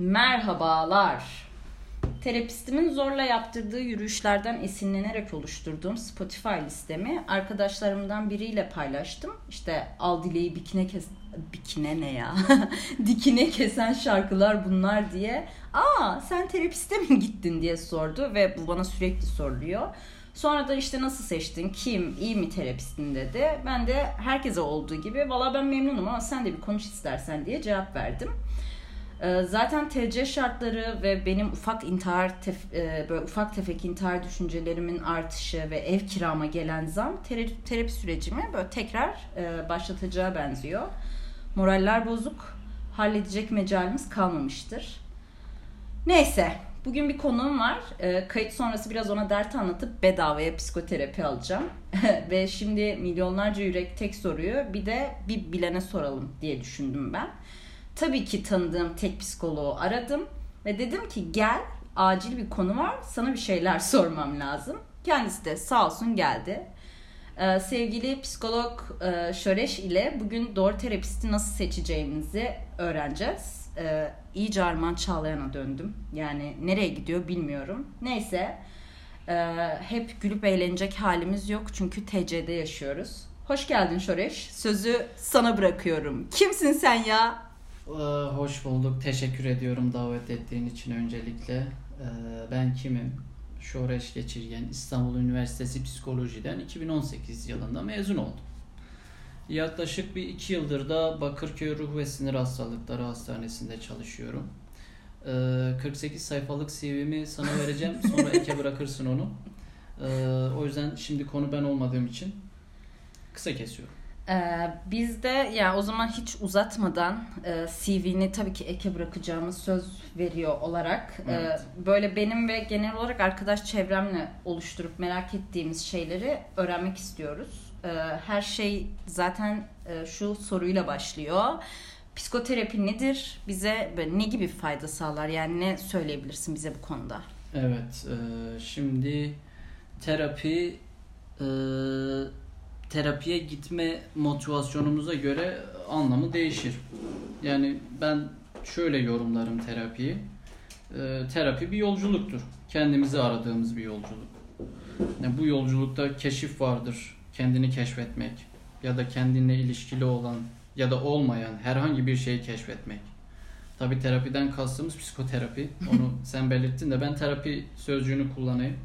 Merhabalar. Terapistimin zorla yaptırdığı yürüyüşlerden esinlenerek oluşturduğum Spotify listemi arkadaşlarımdan biriyle paylaştım. İşte al dileği bikine kes... Bikine ne ya? Dikine kesen şarkılar bunlar diye. Aa sen terapiste mi gittin diye sordu ve bu bana sürekli soruluyor. Sonra da işte nasıl seçtin, kim, iyi mi terapistin dedi. Ben de herkese olduğu gibi valla ben memnunum ama sen de bir konuş istersen diye cevap verdim. Ee, zaten TC şartları ve benim ufak intihar tef- e, böyle ufak tefek intihar düşüncelerimin artışı ve ev kirama gelen zam terapi, terapi sürecimi böyle tekrar e, başlatacağı benziyor. Moraller bozuk, halledecek mecalimiz kalmamıştır. Neyse, bugün bir konuğum var. E, kayıt sonrası biraz ona dert anlatıp bedavaya psikoterapi alacağım. ve şimdi milyonlarca yürek tek soruyu bir de bir bilene soralım diye düşündüm ben. Tabii ki tanıdığım tek psikoloğu aradım ve dedim ki gel acil bir konu var sana bir şeyler sormam lazım. Kendisi de sağ olsun geldi. Ee, sevgili psikolog e, Şöreş ile bugün doğru terapisti nasıl seçeceğimizi öğreneceğiz. Ee, iyice Arman Çağlayan'a döndüm. Yani nereye gidiyor bilmiyorum. Neyse e, hep gülüp eğlenecek halimiz yok çünkü TC'de yaşıyoruz. Hoş geldin Şöreş. Sözü sana bırakıyorum. Kimsin sen ya? Ee, Hoş bulduk. Teşekkür ediyorum davet ettiğin için öncelikle. Ee, Ben kimim? Şoreş Geçirgen, İstanbul Üniversitesi Psikoloji'den 2018 yılında mezun oldum. Yaklaşık bir iki yıldır da Bakırköy Ruh ve Sinir Hastalıkları Hastanesi'nde çalışıyorum. Ee, 48 sayfalık CV'mi sana vereceğim. Sonra eke bırakırsın onu. Ee, O yüzden şimdi konu ben olmadığım için kısa kesiyorum. Ee, biz de ya o zaman hiç uzatmadan e, CV'ni tabii ki eke bırakacağımız söz veriyor olarak e, Evet. böyle benim ve genel olarak arkadaş çevremle oluşturup merak ettiğimiz şeyleri öğrenmek istiyoruz. E, her şey zaten e, şu soruyla başlıyor. Psikoterapi nedir? Bize böyle ne gibi fayda sağlar? Yani ne söyleyebilirsin bize bu konuda? Evet, e, şimdi terapi e, terapiye gitme motivasyonumuza göre anlamı değişir. Yani ben şöyle yorumlarım terapiyi. E, terapi bir yolculuktur. Kendimizi aradığımız bir yolculuk. Yani bu yolculukta keşif vardır. Kendini keşfetmek ya da kendinle ilişkili olan ya da olmayan herhangi bir şeyi keşfetmek. Tabi terapiden kastımız psikoterapi. Onu sen belirttin de ben terapi sözcüğünü kullanayım.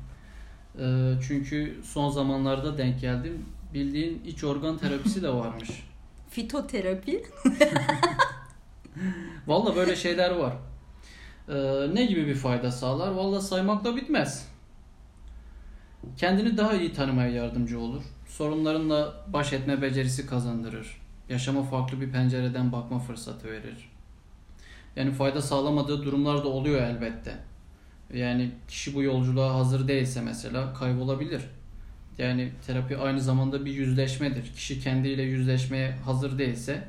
Ee, çünkü son zamanlarda denk geldim. Bildiğin iç organ terapisi de varmış. Fitoterapi. Valla böyle şeyler var. Ee, ne gibi bir fayda sağlar? Valla saymakla bitmez. Kendini daha iyi tanımaya yardımcı olur. Sorunlarınla baş etme becerisi kazandırır. Yaşama farklı bir pencereden bakma fırsatı verir. Yani fayda sağlamadığı durumlar da oluyor elbette. Yani kişi bu yolculuğa hazır değilse mesela kaybolabilir. Yani terapi aynı zamanda bir yüzleşmedir. Kişi kendiyle yüzleşmeye hazır değilse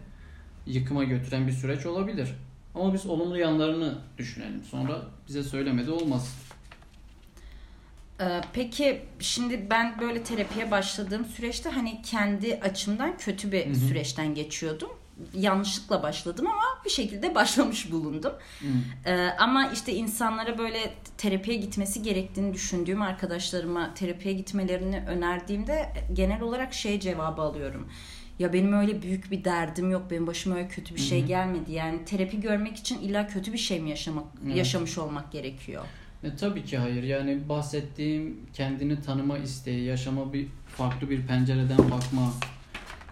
yıkıma götüren bir süreç olabilir. Ama biz olumlu yanlarını düşünelim. Sonra bize söylemedi olmaz. Ee, Peki şimdi ben böyle terapiye başladığım süreçte hani kendi açımdan kötü bir Hı hı. süreçten geçiyordum. Yanlışlıkla başladım ama bir şekilde başlamış bulundum. Hı. Ee, ama işte insanlara böyle terapiye gitmesi gerektiğini düşündüğüm arkadaşlarıma terapiye gitmelerini önerdiğimde genel olarak şey cevabı alıyorum. Ya benim öyle büyük bir derdim yok. Benim başıma öyle kötü bir şey gelmedi. Yani terapi görmek için illa kötü bir şey mi yaşamak Evet. yaşamış olmak gerekiyor? E, tabii ki hayır. Yani bahsettiğim kendini tanıma isteği, yaşama bir farklı bir pencereden bakma.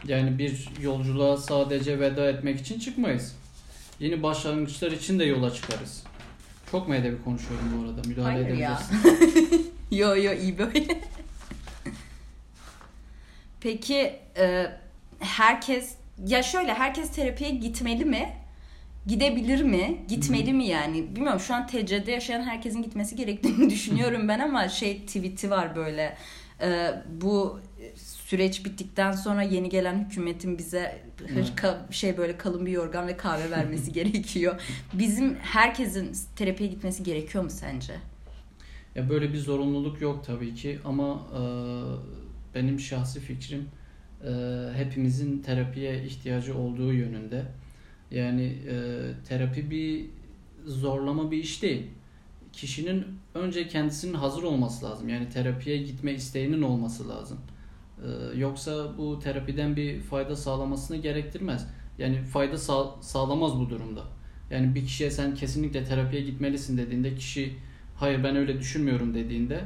Yani bir yolculuğa sadece veda etmek için çıkmayız. Yeni başlangıçlar için de yola çıkarız. Çok mu edebi konuşuyorum bu arada? Müdahale Hayır edebilirsin. yo yo iyi böyle. Peki e, herkes ya şöyle herkes terapiye gitmeli mi? Gidebilir mi? Gitmeli mi yani? Bilmiyorum şu an TC'de yaşayan herkesin gitmesi gerektiğini düşünüyorum ben ama şey tweet'i var böyle. E, bu süreç bittikten sonra yeni gelen hükümetin bize hırka şey böyle kalın bir yorgan ve kahve vermesi gerekiyor. Bizim herkesin terapiye gitmesi gerekiyor mu sence? Ya böyle bir zorunluluk yok tabii ki ama e, benim şahsi fikrim e, hepimizin terapiye ihtiyacı olduğu yönünde. Yani e, terapi bir zorlama bir iş değil. Kişinin önce kendisinin hazır olması lazım. Yani terapiye gitme isteğinin olması lazım. Ee, yoksa bu terapiden bir fayda sağlamasını gerektirmez. Yani fayda sağ, sağlamaz bu durumda. Yani bir kişiye sen kesinlikle terapiye gitmelisin dediğinde kişi hayır ben öyle düşünmüyorum dediğinde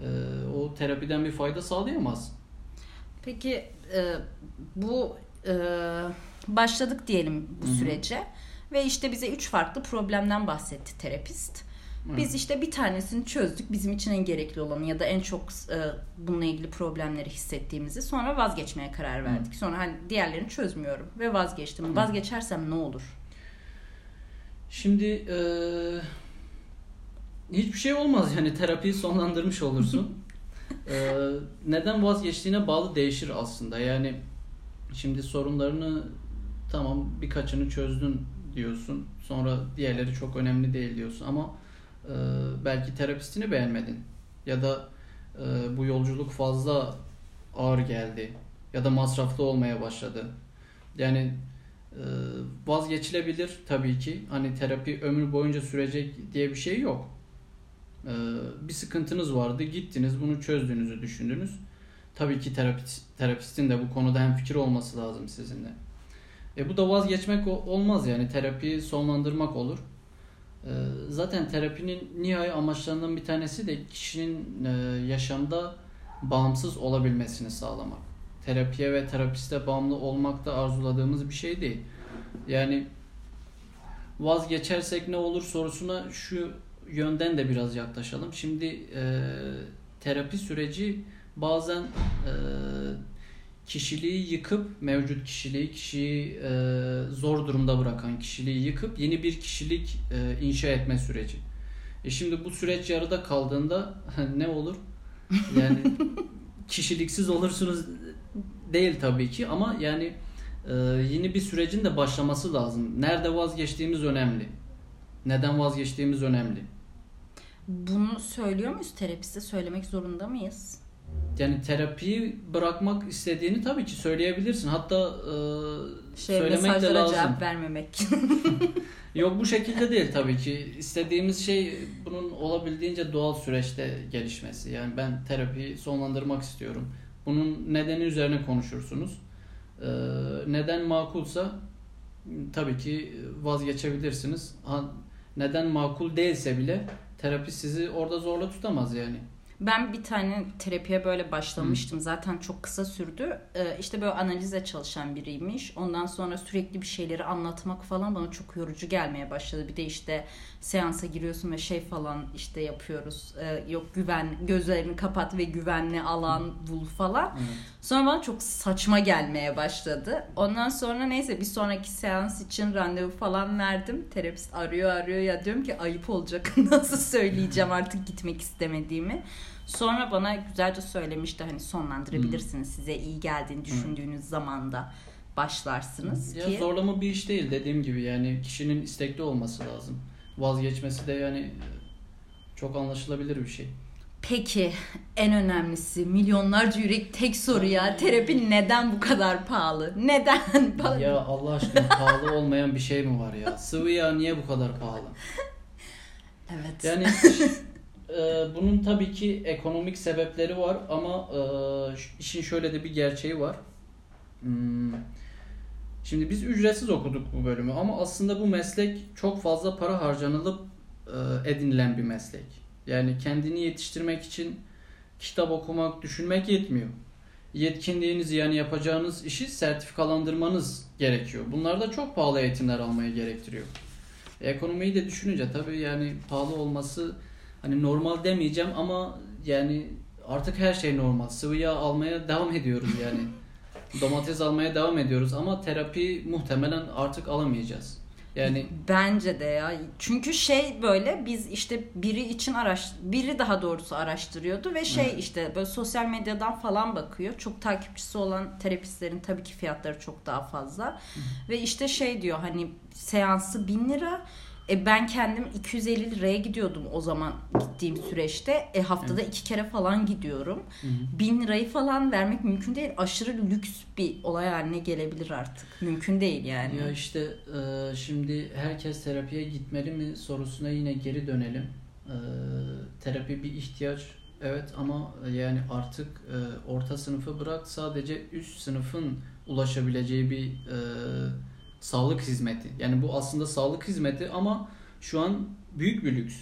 e, o terapiden bir fayda sağlayamaz. Peki e, bu e, başladık diyelim bu Hı-hı. sürece ve işte bize üç farklı problemden bahsetti terapist. Biz işte bir tanesini çözdük. Bizim için en gerekli olanı ya da en çok e, bununla ilgili problemleri hissettiğimizi. Sonra vazgeçmeye karar verdik. Hı. Sonra hani diğerlerini çözmüyorum ve vazgeçtim. Hı. Vazgeçersem ne olur? Şimdi e, hiçbir şey olmaz yani terapiyi sonlandırmış olursun. e, neden vazgeçtiğine bağlı değişir aslında. Yani şimdi sorunlarını tamam birkaçını çözdün diyorsun. Sonra diğerleri çok önemli değil diyorsun ama e, belki terapistini beğenmedin ya da e, bu yolculuk fazla ağır geldi ya da masraflı olmaya başladı. Yani e, vazgeçilebilir tabii ki. Hani terapi ömür boyunca sürecek diye bir şey yok. E, bir sıkıntınız vardı, gittiniz, bunu çözdüğünüzü düşündünüz. Tabii ki terapist, terapistin de bu konuda hem fikir olması lazım sizinle. E bu da vazgeçmek olmaz yani terapiyi sonlandırmak olur. E, zaten terapinin nihai amaçlarından bir tanesi de kişinin e, yaşamda bağımsız olabilmesini sağlamak. Terapiye ve terapiste bağımlı olmak da arzuladığımız bir şey değil. Yani vazgeçersek ne olur sorusuna şu yönden de biraz yaklaşalım. Şimdi e, terapi süreci bazen e, kişiliği yıkıp mevcut kişiliği kişiyi e, zor durumda bırakan kişiliği yıkıp yeni bir kişilik e, inşa etme süreci. E şimdi bu süreç yarıda kaldığında ne olur? Yani kişiliksiz olursunuz değil tabii ki ama yani e, yeni bir sürecin de başlaması lazım. Nerede vazgeçtiğimiz önemli. Neden vazgeçtiğimiz önemli. Bunu söylüyor muyuz terapiste? Söylemek zorunda mıyız? Yani terapiyi bırakmak istediğini tabii ki söyleyebilirsin. Hatta e, şey, söylemek de lazım. cevap vermemek. Yok bu şekilde değil tabii ki. İstediğimiz şey bunun olabildiğince doğal süreçte gelişmesi. Yani ben terapiyi sonlandırmak istiyorum. Bunun nedeni üzerine konuşursunuz. Ee, neden makulsa tabii ki vazgeçebilirsiniz. Ha, neden makul değilse bile terapi sizi orada zorla tutamaz yani. Ben bir tane terapiye böyle başlamıştım. Hı. Zaten çok kısa sürdü. Ee, işte böyle analize çalışan biriymiş. Ondan sonra sürekli bir şeyleri anlatmak falan bana çok yorucu gelmeye başladı. Bir de işte seansa giriyorsun ve şey falan işte yapıyoruz. Ee, yok güven gözlerini kapat ve güvenli alan bul falan. Hı. Sonra bana çok saçma gelmeye başladı. Ondan sonra neyse bir sonraki seans için randevu falan verdim. Terapist arıyor arıyor ya diyorum ki ayıp olacak. Nasıl söyleyeceğim artık gitmek istemediğimi. Sonra bana güzelce söylemişti hani sonlandırabilirsiniz. Hmm. Size iyi geldiğini düşündüğünüz hmm. zamanda başlarsınız ya ki. Zorlama bir iş değil dediğim gibi yani kişinin istekli olması lazım. Vazgeçmesi de yani çok anlaşılabilir bir şey. Peki en önemlisi milyonlarca yürek tek soru ya terapi neden bu kadar pahalı? Neden? ya Allah aşkına pahalı olmayan bir şey mi var ya? Sıvı yağ niye bu kadar pahalı? Evet. Yani e, bunun tabii ki ekonomik sebepleri var ama e, işin şöyle de bir gerçeği var. Hmm. Şimdi biz ücretsiz okuduk bu bölümü ama aslında bu meslek çok fazla para harcanılıp e, edinilen bir meslek. Yani kendini yetiştirmek için kitap okumak, düşünmek yetmiyor. Yetkinliğinizi yani yapacağınız işi sertifikalandırmanız gerekiyor. Bunlar da çok pahalı eğitimler almayı gerektiriyor. Ekonomiyi de düşününce tabii yani pahalı olması hani normal demeyeceğim ama yani artık her şey normal. Sıvı yağ almaya devam ediyoruz yani. Domates almaya devam ediyoruz ama terapi muhtemelen artık alamayacağız. Yani bence de ya. Çünkü şey böyle biz işte biri için araş biri daha doğrusu araştırıyordu ve şey evet. işte böyle sosyal medyadan falan bakıyor. Çok takipçisi olan terapistlerin tabii ki fiyatları çok daha fazla. Hı. Ve işte şey diyor hani seansı bin lira E ben kendim 250 liraya gidiyordum o zaman gittiğim süreçte. E haftada Evet. iki kere falan gidiyorum. Hı hı. 1000 lirayı falan vermek mümkün değil. Aşırı lüks bir olay haline gelebilir artık. Mümkün değil yani. Ya işte e, şimdi herkes terapiye gitmeli mi sorusuna yine geri dönelim. E, terapi bir ihtiyaç evet ama yani artık e, orta sınıfı bırak sadece üst sınıfın ulaşabileceği bir e, sağlık hizmeti. Yani bu aslında sağlık hizmeti ama şu an büyük bir lüks.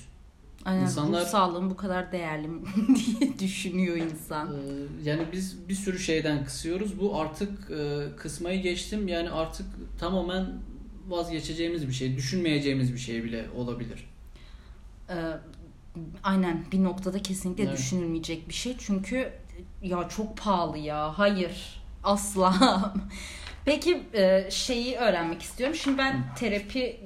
Aynen insanlar- ruh sağlığım bu kadar değerli mi diye düşünüyor insan. Ee, Yani biz bir sürü şeyden kısıyoruz. Bu artık e, kısmayı geçtim. Yani artık tamamen vazgeçeceğimiz bir şey, düşünmeyeceğimiz bir şey bile olabilir. Ee, aynen bir noktada kesinlikle Evet. düşünülmeyecek bir şey. Çünkü ya çok pahalı ya. Hayır. Asla. Peki e, şeyi öğrenmek istiyorum. Şimdi ben terapi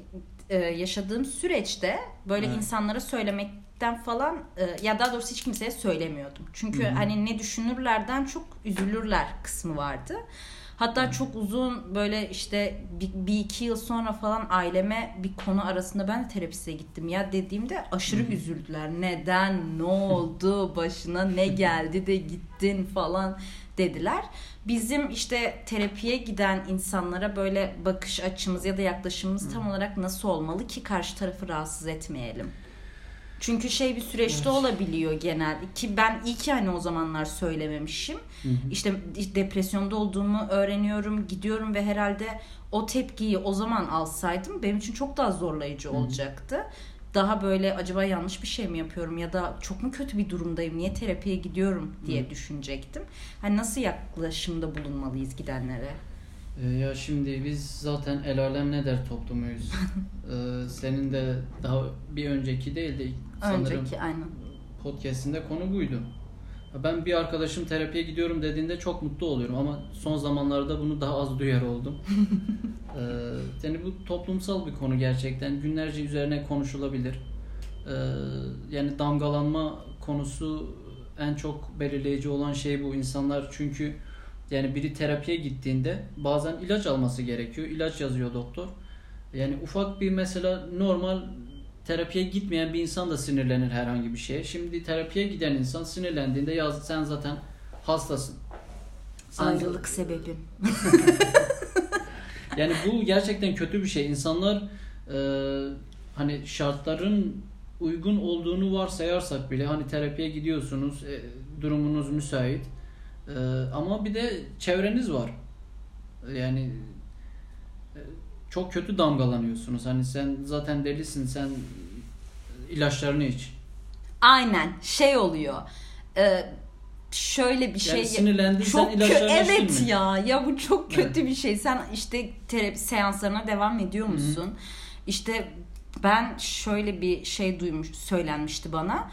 e, yaşadığım süreçte böyle Evet. insanlara söylemekten falan e, ya daha doğrusu hiç kimseye söylemiyordum. Çünkü Hı hı. hani ne düşünürlerden çok üzülürler kısmı vardı. Hatta çok uzun böyle işte bir, bir iki yıl sonra falan aileme bir konu arasında ben de terapiste gittim ya dediğimde aşırı Hı hı. üzüldüler. Neden? Ne oldu? Başına ne geldi de gittin falan dediler. Bizim işte terapiye giden insanlara böyle bakış açımız ya da yaklaşımımız tam olarak nasıl olmalı ki karşı tarafı rahatsız etmeyelim. Çünkü şey bir süreçte Evet. olabiliyor genel ki ben iyi ki hani o zamanlar söylememişim. Hı hı. İşte depresyonda olduğumu öğreniyorum, gidiyorum ve herhalde o tepkiyi o zaman alsaydım benim için çok daha zorlayıcı Hı hı. Daha böyle acaba yanlış bir şey mi yapıyorum ya da çok mu kötü bir durumdayım, niye terapiye gidiyorum diye Hı. düşünecektim. Hani nasıl yaklaşımda bulunmalıyız gidenlere? Ee, Ya şimdi biz zaten el alem ne der toplumuyuz. Ee, senin de daha bir önceki değil de sanırım Önceki aynen. podcast'inde konu buydu. Ben bir arkadaşım terapiye gidiyorum dediğinde çok mutlu oluyorum ama son zamanlarda bunu daha az duyar oldum. ee, yani bu toplumsal bir konu gerçekten. Günlerce üzerine konuşulabilir. Ee, yani damgalanma konusu en çok belirleyici olan şey bu. İnsanlar çünkü yani biri terapiye gittiğinde bazen ilaç alması gerekiyor. İlaç yazıyor doktor. Yani ufak bir mesela normal terapiye gitmeyen bir insan da sinirlenir herhangi bir şeye. Şimdi terapiye giden insan sinirlendiğinde ya sen zaten hastasın. Sen- Ayrılık sebebim. Yani bu gerçekten kötü bir şey. İnsanlar e, hani şartların uygun olduğunu varsayarsak bile hani terapiye gidiyorsunuz, e, durumunuz müsait. E, ama bir de çevreniz var. Yani çok kötü damgalanıyorsunuz. Hani sen zaten delisin, sen ilaçlarını iç. Aynen şey oluyor. Ee, şöyle bir şey Yani sen çok kö- evet mi? ya ya bu çok kötü bir şey. Sen işte terapi seanslarına devam ediyor musun? İşte ben şöyle bir şey duymuş söylenmişti bana.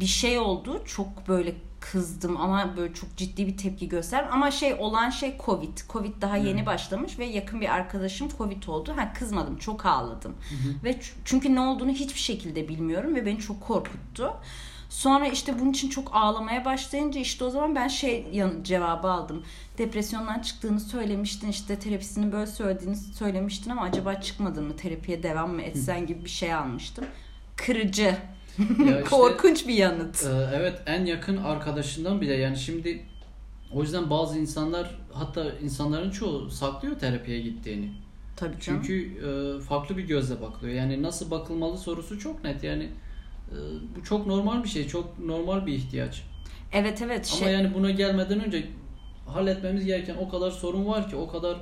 Bir şey oldu. Çok böyle kızdım ama böyle çok ciddi bir tepki gösterdim. Ama şey olan şey Covid. Covid daha yeni Hı. başlamış ve yakın bir arkadaşım Covid oldu. Ha kızmadım, çok ağladım. Hı. Ve çünkü ne olduğunu hiçbir şekilde bilmiyorum ve beni çok korkuttu. Sonra işte bunun için çok ağlamaya başlayınca işte o zaman ben şey yan- cevabı aldım. Depresyondan çıktığını söylemiştin işte terapisini böyle söylediğini söylemiştin ama acaba çıkmadın mı terapiye devam mı etsen gibi bir şey almıştım. Kırıcı. İşte- Korkunç bir yanıt. Ee, evet en yakın arkadaşından bile yani şimdi o yüzden bazı insanlar hatta insanların çoğu saklıyor terapiye gittiğini. Tabii canım. Çünkü e, farklı bir gözle bakılıyor. Yani nasıl bakılmalı sorusu çok net. Yani e, bu çok normal bir şey, çok normal bir ihtiyaç. Evet evet. Ama Şey, yani buna gelmeden önce halletmemiz gereken o kadar sorun var ki, o kadar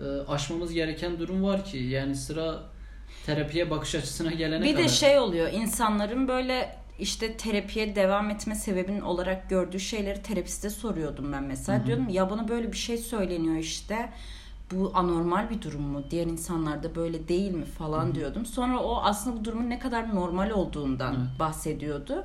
e, aşmamız gereken durum var ki yani sıra terapiye bakış açısına gelene bir kadar. de şey oluyor insanların böyle işte terapiye devam etme sebebin olarak gördüğü şeyleri terapiste soruyordum ben mesela. Hı hı. Diyordum ya bana böyle bir şey söyleniyor işte. Bu anormal bir durum mu? Diğer insanlarda böyle değil mi falan Hı hı. diyordum. Sonra o aslında bu durumun ne kadar normal olduğundan Evet. bahsediyordu.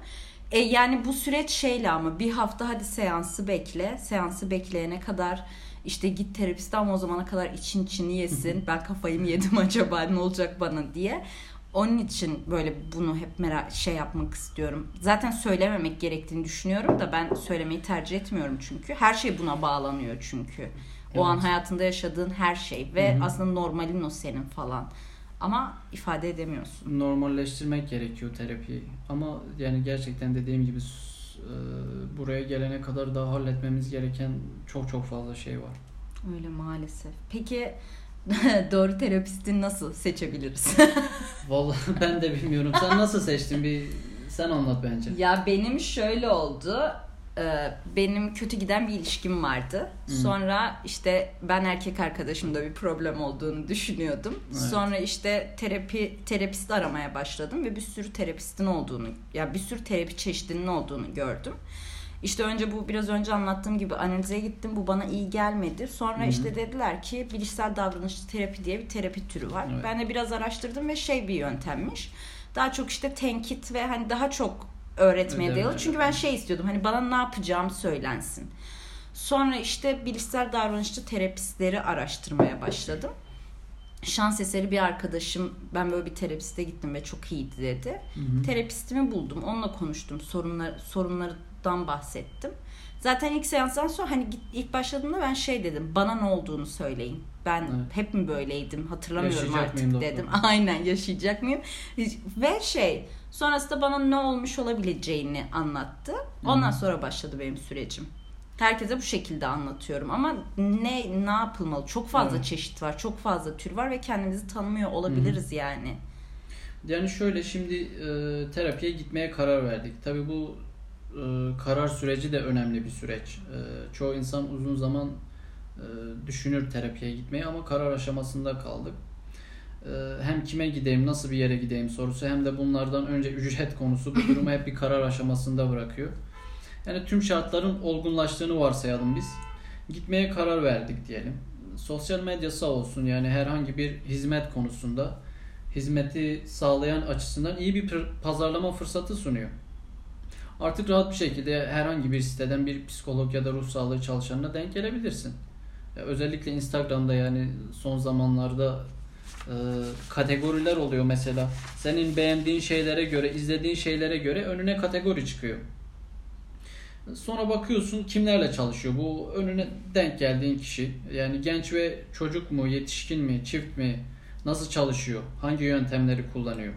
E yani bu süreç şeyle ama bir hafta hadi seansı bekle. Seansı bekleyene kadar işte git terapiste ama o zamana kadar için içini yesin. ben kafayı mı yedim acaba ne olacak bana diye. Onun için böyle bunu hep merak şey yapmak istiyorum. Zaten söylememek gerektiğini düşünüyorum da ben söylemeyi tercih etmiyorum çünkü. Her şey buna bağlanıyor çünkü. O an Evet. hayatında yaşadığın her şey ve Hı hı. aslında normalin o senin falan. ama ifade edemiyorsun. Normalleştirmek gerekiyor terapiyi. Ama yani gerçekten dediğim gibi e, buraya gelene kadar daha halletmemiz gereken çok çok fazla şey var. Öyle maalesef. Peki doğru terapisti nasıl seçebiliriz? Vallahi ben de bilmiyorum. Sen nasıl seçtin? Bir sen anlat bence. ya benim şöyle oldu. Ee, Benim kötü giden bir ilişkim vardı. Hı. Sonra işte ben erkek arkadaşımda bir problem olduğunu düşünüyordum. Evet. Sonra işte terapi terapist aramaya başladım ve bir sürü terapistin olduğunu, ya bir sürü terapi çeşidinin olduğunu gördüm. İşte önce bu biraz önce anlattığım gibi analize gittim. Bu bana iyi gelmedi. Sonra Hı hı. işte dediler ki bilişsel davranışçı terapi diye bir terapi türü var. Evet. Ben de biraz araştırdım ve şey bir yöntemmiş. Daha çok işte tenkit ve hani daha çok öğretmeye dayalı. Çünkü ben şey istiyordum. Hani bana ne yapacağım söylensin. Sonra işte bilişsel davranışçı terapistleri araştırmaya başladım. Şans eseri bir arkadaşım ben böyle bir terapiste gittim ve çok iyiydi dedi. Hı hı. Terapistimi buldum. Onunla konuştum. Sorunlar sorunlardan bahsettim. Zaten ilk seanstan sonra hani ilk başladığımda ben şey dedim. Bana ne olduğunu söyleyin. Ben Evet. hep mi böyleydim? Hatırlamıyorum Yaşayacak artık doktor? dedim. Aynen yaşayacak mıyım? Ve şey sonrasında bana ne olmuş olabileceğini anlattı. Ondan sonra başladı benim sürecim. Herkese bu şekilde anlatıyorum ama ne ne yapılmalı? Çok fazla Evet. çeşit var, çok fazla tür var ve kendimizi tanımıyor olabiliriz yani. Yani şöyle şimdi e, terapiye gitmeye karar verdik. Tabii bu karar süreci de önemli bir süreç. E, çoğu insan uzun zaman e, düşünür terapiye gitmeyi ama karar aşamasında kaldık. E, hem kime gideyim, nasıl bir yere gideyim sorusu hem de bunlardan önce ücret konusu bu durumu hep bir karar aşamasında bırakıyor. Yani tüm şartların olgunlaştığını varsayalım biz. Gitmeye karar verdik diyelim. Sosyal medya sağ olsun yani herhangi bir hizmet konusunda hizmeti sağlayan açısından iyi bir pazarlama fırsatı sunuyor. Artık rahat bir şekilde herhangi bir siteden bir psikolog ya da ruh sağlığı çalışanına denk gelebilirsin. Özellikle Instagram'da yani son zamanlarda e, kategoriler oluyor mesela. Senin beğendiğin şeylere göre, izlediğin şeylere göre önüne kategori çıkıyor. Sonra bakıyorsun kimlerle çalışıyor. Bu önüne denk geldiğin kişi. Yani genç ve çocuk mu, yetişkin mi, çift mi, nasıl çalışıyor, hangi yöntemleri kullanıyor.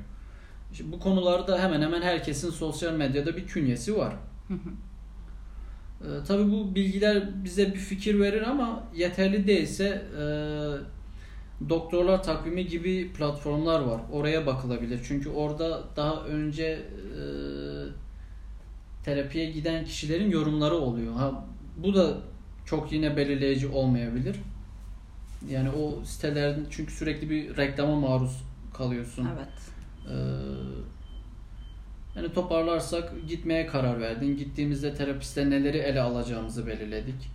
İşte bu konularda hemen hemen herkesin sosyal medyada bir künyesi var. Ee, tabii bu bilgiler bize bir fikir verir ama yeterli değilse e, doktorlar takvimi gibi platformlar var. Oraya bakılabilir. Çünkü orada daha önce e, terapiye giden kişilerin yorumları oluyor. Ha bu da çok yine belirleyici olmayabilir. Yani o sitelerin çünkü sürekli bir reklama maruz kalıyorsun. Evet. Ee, yani toparlarsak gitmeye karar verdin. Gittiğimizde terapiste neleri ele alacağımızı belirledik.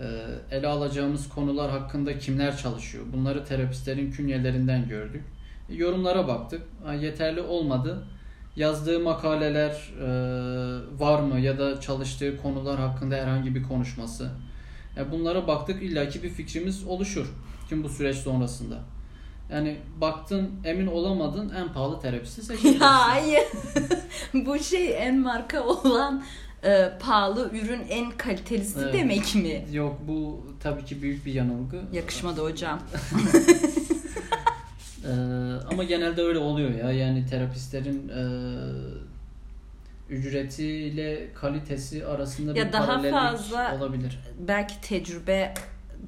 Ee, ele alacağımız konular hakkında kimler çalışıyor? Bunları terapistlerin künyelerinden gördük. Yorumlara baktık. Yeterli olmadı. Yazdığı makaleler e, var mı ya da çalıştığı konular hakkında herhangi bir konuşması. Bunlara baktık illaki bir fikrimiz oluşur. Tüm bu süreç sonrasında. Yani baktın emin olamadın en pahalı terapisti seçebilirsin. Ya hayır. Bu şey en marka olan e, pahalı ürün en kalitelisi Evet. demek mi? Yok bu tabii ki büyük bir yanılgı. Yakışmadı hocam. Ee, ama genelde öyle oluyor ya. Yani terapistlerin e, ücretiyle kalitesi arasında Ya bir daha paralellik fazla- olabilir. Belki tecrübe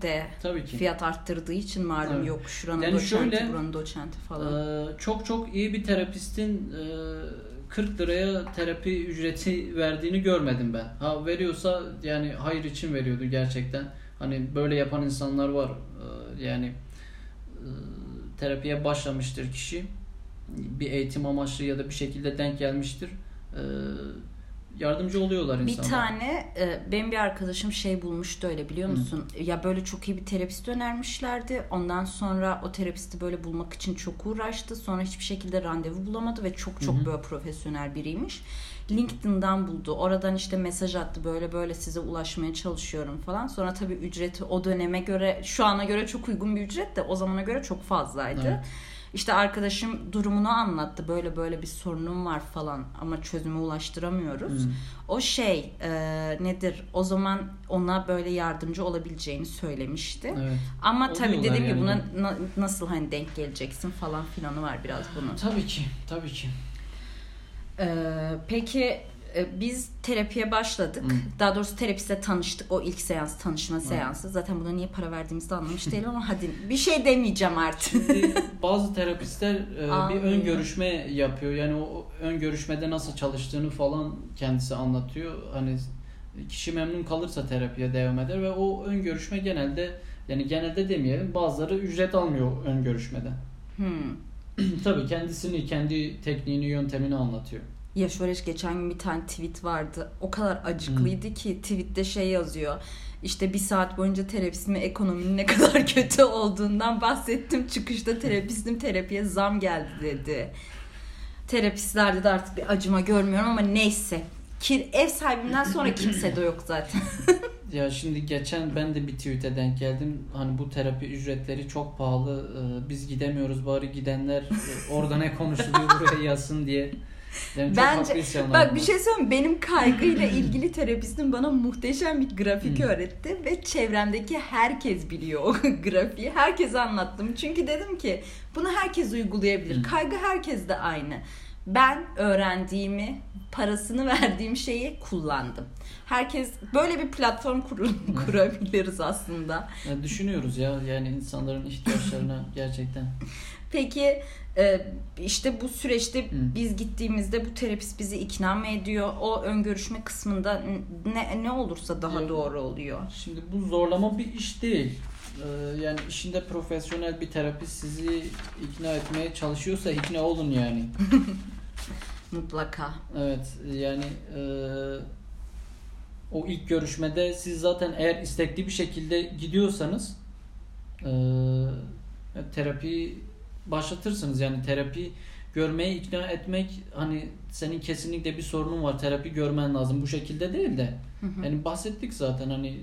de Tabii ki. fiyat arttırdığı için malum Evet. yok şuranın Yani doçenti şöyle, buranın doçenti falan. Ee, çok çok iyi bir terapistin e, 40 liraya terapi ücreti verdiğini görmedim ben. Ha veriyorsa yani hayır için veriyordu gerçekten. Hani böyle yapan insanlar var. Ee, yani e, terapiye başlamıştır kişi. Bir eğitim amaçlı ya da bir şekilde denk gelmiştir. Ee, yardımcı oluyorlar Bir insanlara. tane e, benim bir arkadaşım şey bulmuştu öyle biliyor musun? Ya böyle çok iyi bir terapist önermişlerdi. Ondan sonra o terapisti böyle bulmak için çok uğraştı. Sonra hiçbir şekilde randevu bulamadı ve çok çok Hı hı. böyle profesyonel biriymiş. LinkedIn'dan buldu. Oradan işte mesaj attı böyle böyle size ulaşmaya çalışıyorum falan. Sonra tabii ücreti o döneme göre şu ana göre çok uygun bir ücret de o zamana göre çok fazlaydı. Evet. İşte arkadaşım durumunu anlattı. Böyle böyle bir sorunum var falan ama çözüme ulaştıramıyoruz. Hı. O şey e, nedir? O zaman ona böyle yardımcı olabileceğini söylemişti. Evet. Ama tabii Oluyorlar dediğim gibi yani. buna na- nasıl hani denk geleceksin falan filanı var biraz bunun. Tabii ki. Tabii ki. Ee, peki biz terapiye başladık. Hı. Daha doğrusu terapistle tanıştık. O ilk seans, tanışma seansı. Zaten buna niye para verdiğimizi de anlamış değilim ama hadi bir şey demeyeceğim artık. Şimdi bazı terapistler e, bir ön görüşme yapıyor. Yani o ön görüşmede nasıl çalıştığını falan kendisi anlatıyor. Hani kişi memnun kalırsa terapiye devam eder ve o ön görüşme genelde yani genelde demeyelim bazıları ücret almıyor ön görüşmede. Hmm. Tabii kendisini, kendi tekniğini, yöntemini anlatıyor. Ya şöyle geçen gün bir tane tweet vardı. O kadar acıklıydı ki tweette şey yazıyor. İşte bir saat boyunca terapistime ekonominin ne kadar kötü olduğundan bahsettim. Çıkışta terapistim terapiye zam geldi dedi. Terapistlerde de artık bir acıma görmüyorum ama neyse. Kir, ev sahibimden sonra kimse de yok zaten. Ya şimdi geçen ben de bir tweet'e denk geldim. Hani bu terapi ücretleri çok pahalı. Ee, Biz gidemiyoruz bari gidenler e, orada ne konuşuluyor buraya yazsın diye. Yani Bence- Bak bir şey söyleyeyim benim kaygıyla ilgili terapistim bana muhteşem bir grafik Hı. öğretti ve çevremdeki herkes biliyor o grafiği. Herkese anlattım. Çünkü dedim ki bunu herkes uygulayabilir. Hı. Kaygı herkeste aynı. Ben öğrendiğimi, parasını verdiğim şeyi kullandım. Herkes böyle bir platform kur- kurabiliriz aslında. Ya düşünüyoruz ya yani insanların ihtiyaçlarına gerçekten. Peki e, işte bu süreçte biz gittiğimizde bu terapist bizi ikna mı ediyor? O ön görüşme kısmında ne ne olursa daha Ya- doğru oluyor. Şimdi bu zorlama bir iş değil. Ee, Yani işinde profesyonel bir terapist sizi ikna etmeye çalışıyorsa ikna olun yani. Mutlaka. Evet yani e, o ilk görüşmede siz zaten eğer istekli bir şekilde gidiyorsanız e, terapi başlatırsınız yani terapi görmeye ikna etmek hani senin kesinlikle bir sorunun var terapi görmen lazım bu şekilde değil de Hı hı. yani bahsettik zaten hani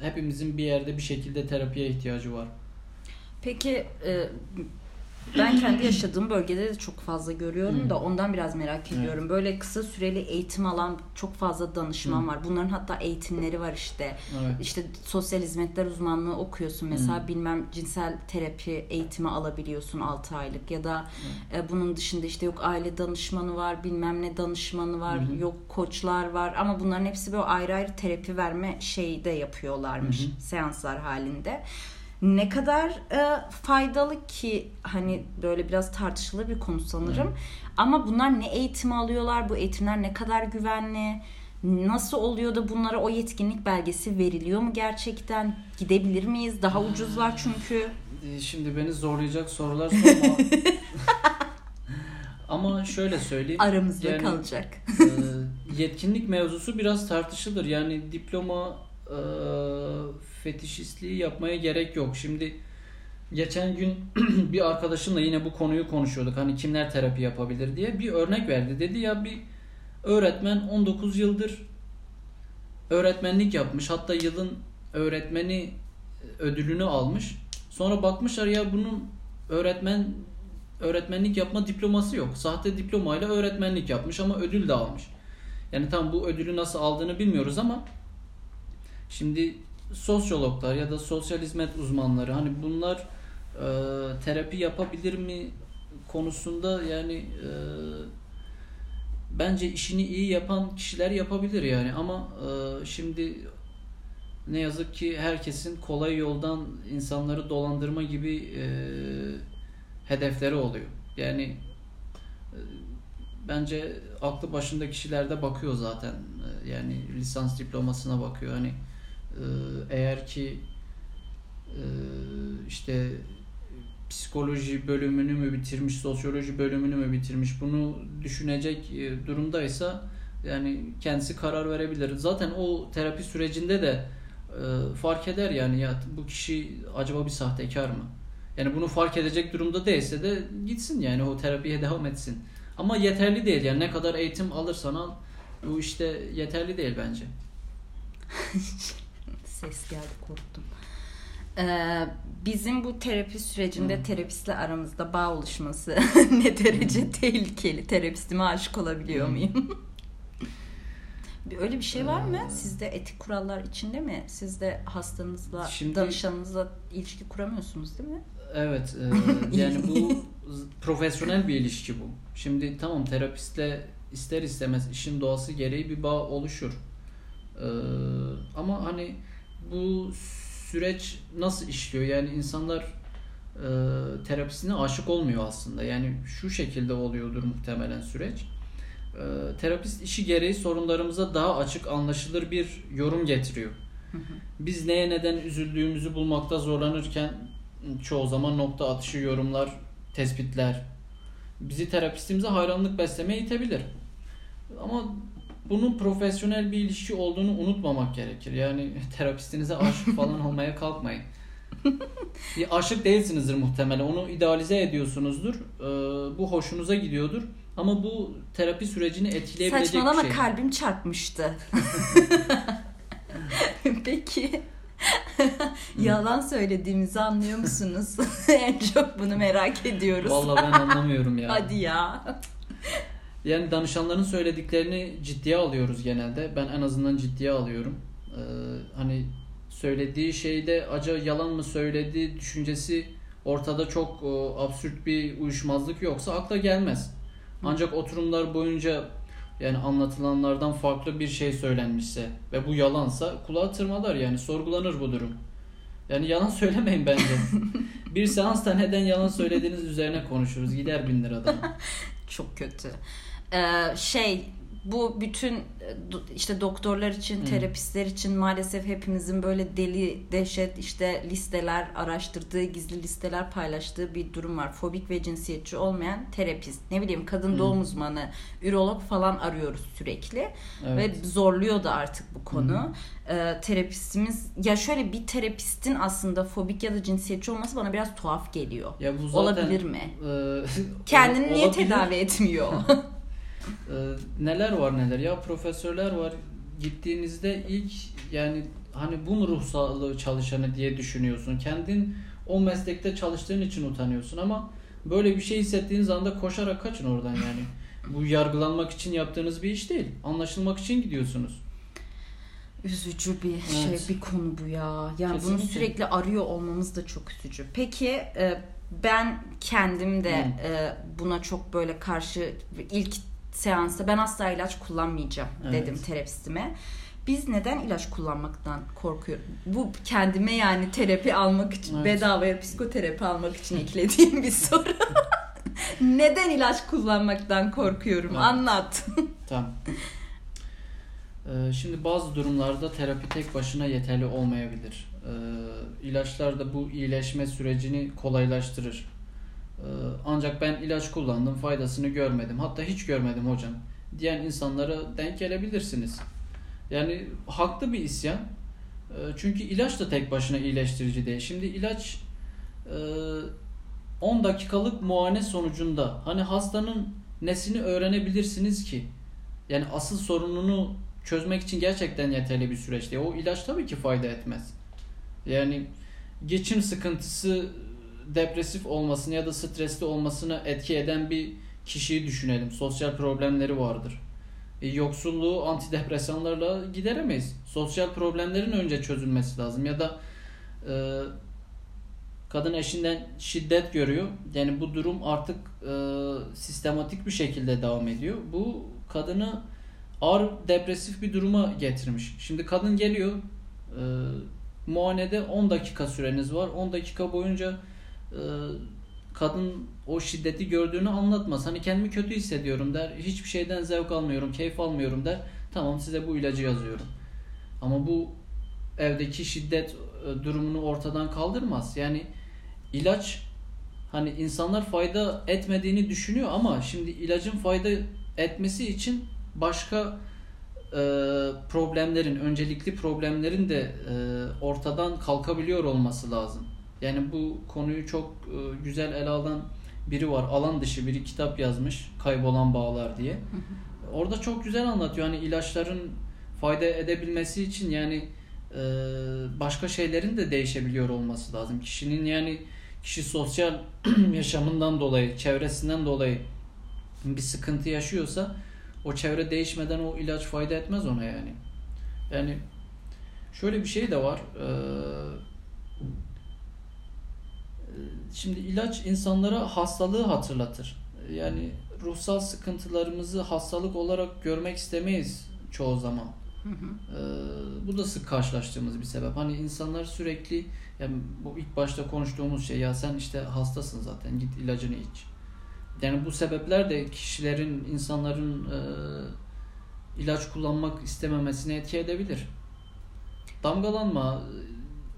hepimizin bir yerde bir şekilde terapiye ihtiyacı var. Peki e, ben kendi yaşadığım bölgede de çok fazla görüyorum da ondan biraz merak ediyorum. Böyle kısa süreli eğitim alan çok fazla danışman Hı. var. Bunların hatta eğitimleri var işte. Evet. İşte sosyal hizmetler uzmanlığı okuyorsun. Mesela Hı. bilmem cinsel terapi eğitimi alabiliyorsun 6 aylık ya da e, bunun dışında işte yok aile danışmanı var, bilmem ne danışmanı var, Hı yok koçlar var ama bunların hepsi böyle ayrı ayrı terapi verme şeyi de yapıyorlarmış seanslar halinde. Ne kadar e, faydalı ki hani böyle biraz tartışılır bir konu sanırım. Evet. Ama bunlar ne eğitim alıyorlar? Bu eğitimler ne kadar güvenli? Nasıl oluyor da bunlara o yetkinlik belgesi veriliyor mu gerçekten? Gidebilir miyiz? Daha ucuzlar çünkü. Ee, Şimdi beni zorlayacak sorular sorma. Ama şöyle söyleyeyim. Aramızda Yani- kalacak. Ee, yetkinlik mevzusu biraz tartışılır. Yani diploma e, fetişistliği yapmaya gerek yok. Şimdi geçen gün bir arkadaşımla yine bu konuyu konuşuyorduk. Hani kimler terapi yapabilir diye bir örnek verdi. Dedi ya bir öğretmen 19 yıldır öğretmenlik yapmış. Hatta yılın öğretmeni ödülünü almış. Sonra bakmışlar ya bunun öğretmen öğretmenlik yapma diploması yok. Sahte diplomayla öğretmenlik yapmış ama ödül de almış. Yani tam bu ödülü nasıl aldığını bilmiyoruz ama şimdi sosyologlar ya da sosyal hizmet uzmanları hani bunlar e, terapi yapabilir mi konusunda yani e, bence işini iyi yapan kişiler yapabilir yani ama e, şimdi ne yazık ki herkesin kolay yoldan insanları dolandırma gibi e, hedefleri oluyor. Yani e, bence aklı başında kişiler de bakıyor zaten. E, Yani lisans diplomasına bakıyor. Hani eğer ki e, işte psikoloji bölümünü mü bitirmiş, sosyoloji bölümünü mü bitirmiş bunu düşünecek e, durumdaysa yani kendisi karar verebilir. Zaten o terapi sürecinde de e, fark eder yani ya bu kişi acaba bir sahtekar mı? Yani bunu fark edecek durumda değilse de gitsin yani o terapiye devam etsin. Ama yeterli değil yani ne kadar eğitim alırsan al bu işte yeterli değil bence. Ses geldi korktum. Ee, bizim bu terapi sürecinde terapistle aramızda bağ oluşması ne derece tehlikeli? Terapistime aşık olabiliyor muyum? Bir- Öyle bir şey var mı? Sizde etik kurallar içinde mi? Siz de hastanızla, Şimdi- danışanınızla ilişki kuramıyorsunuz değil mi? Evet, e, yani bu profesyonel bir ilişki bu. Şimdi tamam terapistle ister istemez işin doğası gereği bir bağ oluşur. E, ama hani bu süreç nasıl işliyor? Yani insanlar e, terapisine aşık olmuyor aslında. Yani şu şekilde oluyordur muhtemelen süreç. E, terapist işi gereği sorunlarımıza daha açık, anlaşılır bir yorum getiriyor. Biz neye neden üzüldüğümüzü bulmakta zorlanırken çoğu zaman nokta atışı yorumlar, tespitler bizi terapistimize hayranlık beslemeye itebilir. Ama bunun profesyonel bir ilişki olduğunu unutmamak gerekir. Yani terapistinize aşık falan olmaya kalkmayın. Bir aşık değilsinizdir muhtemelen. Onu idealize ediyorsunuzdur. Ee, bu hoşunuza gidiyordur. Ama bu terapi sürecini etkileyebilecek Saçmalama bir şey. kalbim çarpmıştı. Peki yalan söylediğimizi anlıyor musunuz? en çok bunu merak ediyoruz. Vallahi ben anlamıyorum ya. Hadi ya. Yani danışanların söylediklerini ciddiye alıyoruz genelde. Ben en azından ciddiye alıyorum. Ee, hani söylediği şeyde acaba yalan mı söyledi düşüncesi ortada çok e, absürt bir uyuşmazlık yoksa akla gelmez. Ancak oturumlar boyunca yani anlatılanlardan farklı bir şey söylenmişse ve bu yalansa kulağa tırmalar yani sorgulanır bu durum. Yani yalan söylemeyin bence. bir seansta neden yalan söylediğiniz üzerine konuşuruz. Gider bin liradan. Çok kötü. Ee, şey bu bütün e, işte doktorlar için, Hı. terapistler için maalesef hepimizin böyle deli, dehşet işte listeler araştırdığı, gizli listeler paylaştığı bir durum var. Fobik ve cinsiyetçi olmayan terapist, ne bileyim kadın Hı. doğum uzmanı, ürolog falan arıyoruz sürekli. Evet. Ve zorluyor da artık bu konu. Ee, terapistimiz ya şöyle bir terapistin aslında fobik ya da cinsiyetçi olması bana biraz tuhaf geliyor. Ya bu zaten Olabilir mi? e, Kendini niye olabilir. tedavi etmiyor? E, neler var neler ya profesörler var gittiğinizde ilk yani hani bu mu ruh sağlığı çalışanı diye düşünüyorsun. Kendin o meslekte çalıştığın için utanıyorsun ama böyle bir şey hissettiğiniz anda koşarak kaçın oradan yani. Bu yargılanmak için yaptığınız bir iş değil. Anlaşılmak için gidiyorsunuz. Üzücü bir Evet. şey, bir konu bu ya. Yani bunu Kesinlikle. sürekli arıyor olmamız da çok üzücü. Peki e, ben kendim de e, buna çok böyle karşı ilk seansta ben asla ilaç kullanmayacağım Evet. dedim terapistime. Biz neden ilaç kullanmaktan korkuyoruz? Bu kendime yani terapi almak için, Evet. bedavaya psikoterapi almak için eklediğim bir soru. neden ilaç kullanmaktan korkuyorum? Evet. Anlat. Tamam. Ee, Şimdi bazı durumlarda terapi tek başına yeterli olmayabilir. Ee, İlaçlar da bu iyileşme sürecini kolaylaştırır. Ee, Ancak ben ilaç kullandım, faydasını görmedim. Hatta hiç görmedim hocam. Diyen insanlara denk gelebilirsiniz. Yani haklı bir isyan. Ee, Çünkü ilaç da tek başına iyileştirici değil. Şimdi ilaç e, 10 dakikalık muayene sonucunda hani hastanın nesini öğrenebilirsiniz ki? Yani asıl sorununu çözmek için gerçekten yeterli bir süreç değil. O ilaç tabii ki fayda etmez. Yani geçim sıkıntısı depresif olmasını ya da stresli olmasına etki eden bir kişiyi düşünelim. Sosyal problemleri vardır. E, yoksulluğu antidepresanlarla gideremeyiz. Sosyal problemlerin önce çözülmesi lazım. Ya da e, kadın eşinden şiddet görüyor. Yani bu durum artık e, sistematik bir şekilde devam ediyor. Bu kadını ağır depresif bir duruma getirmiş. Şimdi kadın geliyor e, muayenede 10 dakika süreniz var. 10 dakika boyunca kadın o şiddeti gördüğünü anlatmaz. Hani kendimi kötü hissediyorum der. Hiçbir şeyden zevk almıyorum, keyif almıyorum der. Tamam size bu ilacı yazıyorum. Ama bu evdeki şiddet e, durumunu ortadan kaldırmaz. Yani ilaç hani insanlar fayda etmediğini düşünüyor ama şimdi ilacın fayda etmesi için başka e, problemlerin, öncelikli problemlerin de e, ortadan kalkabiliyor olması lazım. Yani bu konuyu çok e, güzel ele alan biri var. Alan dışı biri kitap yazmış. Kaybolan Bağlar diye. Orada çok güzel anlatıyor. Hani ilaçların fayda edebilmesi için yani e, başka şeylerin de değişebiliyor olması lazım. Kişinin yani kişi sosyal yaşamından dolayı, çevresinden dolayı bir sıkıntı yaşıyorsa o çevre değişmeden o ilaç fayda etmez ona yani. Yani şöyle bir şey de var. Ee, şimdi ilaç insanlara hastalığı hatırlatır. Yani ruhsal sıkıntılarımızı hastalık olarak görmek istemeyiz çoğu zaman. Hı hı. Ee, bu da sık karşılaştığımız bir sebep. Hani insanlar sürekli yani bu ilk başta konuştuğumuz şey ya sen işte hastasın zaten git ilacını iç. Yani bu sebepler de kişilerin, insanların e, ilaç kullanmak istememesine etki edebilir. Damgalanma,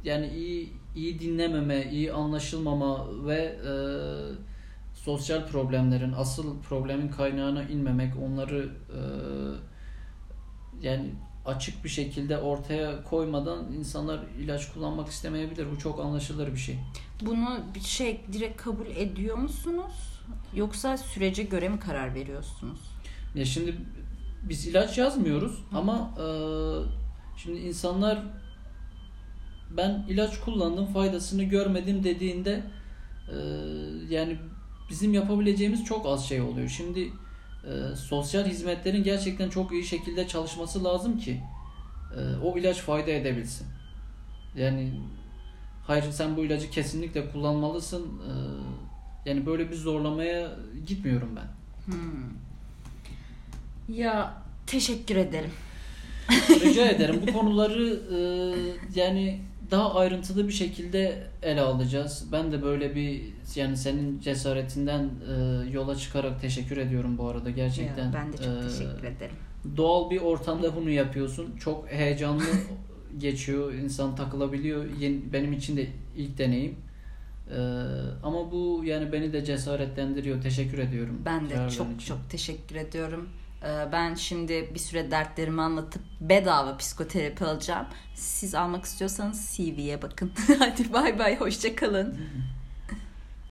yani iyi iyi dinlememe, iyi anlaşılmama ve e, sosyal problemlerin asıl problemin kaynağına inmemek, onları e, yani açık bir şekilde ortaya koymadan insanlar ilaç kullanmak istemeyebilir. Bu çok anlaşılır bir şey. Bunu bir şey direkt kabul ediyor musunuz? Yoksa sürece göre mi karar veriyorsunuz? Ya şimdi biz ilaç yazmıyoruz Hı. ama e, şimdi insanlar ben ilaç kullandım faydasını görmedim dediğinde e, yani bizim yapabileceğimiz çok az şey oluyor. Şimdi e, sosyal hizmetlerin gerçekten çok iyi şekilde çalışması lazım ki e, o ilaç fayda edebilsin. Yani hayır sen bu ilacı kesinlikle kullanmalısın. E, yani böyle bir zorlamaya gitmiyorum ben. Hmm. Ya teşekkür ederim. Rica ederim. Bu konuları e, yani daha ayrıntılı bir şekilde ele alacağız. Ben de böyle bir yani senin cesaretinden e, yola çıkarak teşekkür ediyorum bu arada gerçekten. Ya, ben de çok e, teşekkür ederim. Doğal bir ortamda bunu yapıyorsun. Çok heyecanlı geçiyor. İnsan takılabiliyor. Yeni, benim için de ilk deneyim. Ee, ama bu yani beni de cesaretlendiriyor. Teşekkür ediyorum. Ben de çok için. çok teşekkür ediyorum. Ee, ben şimdi bir süre dertlerimi anlatıp bedava psikoterapi alacağım. Siz almak istiyorsanız CV'ye bakın. Hadi bay bay hoşça kalın.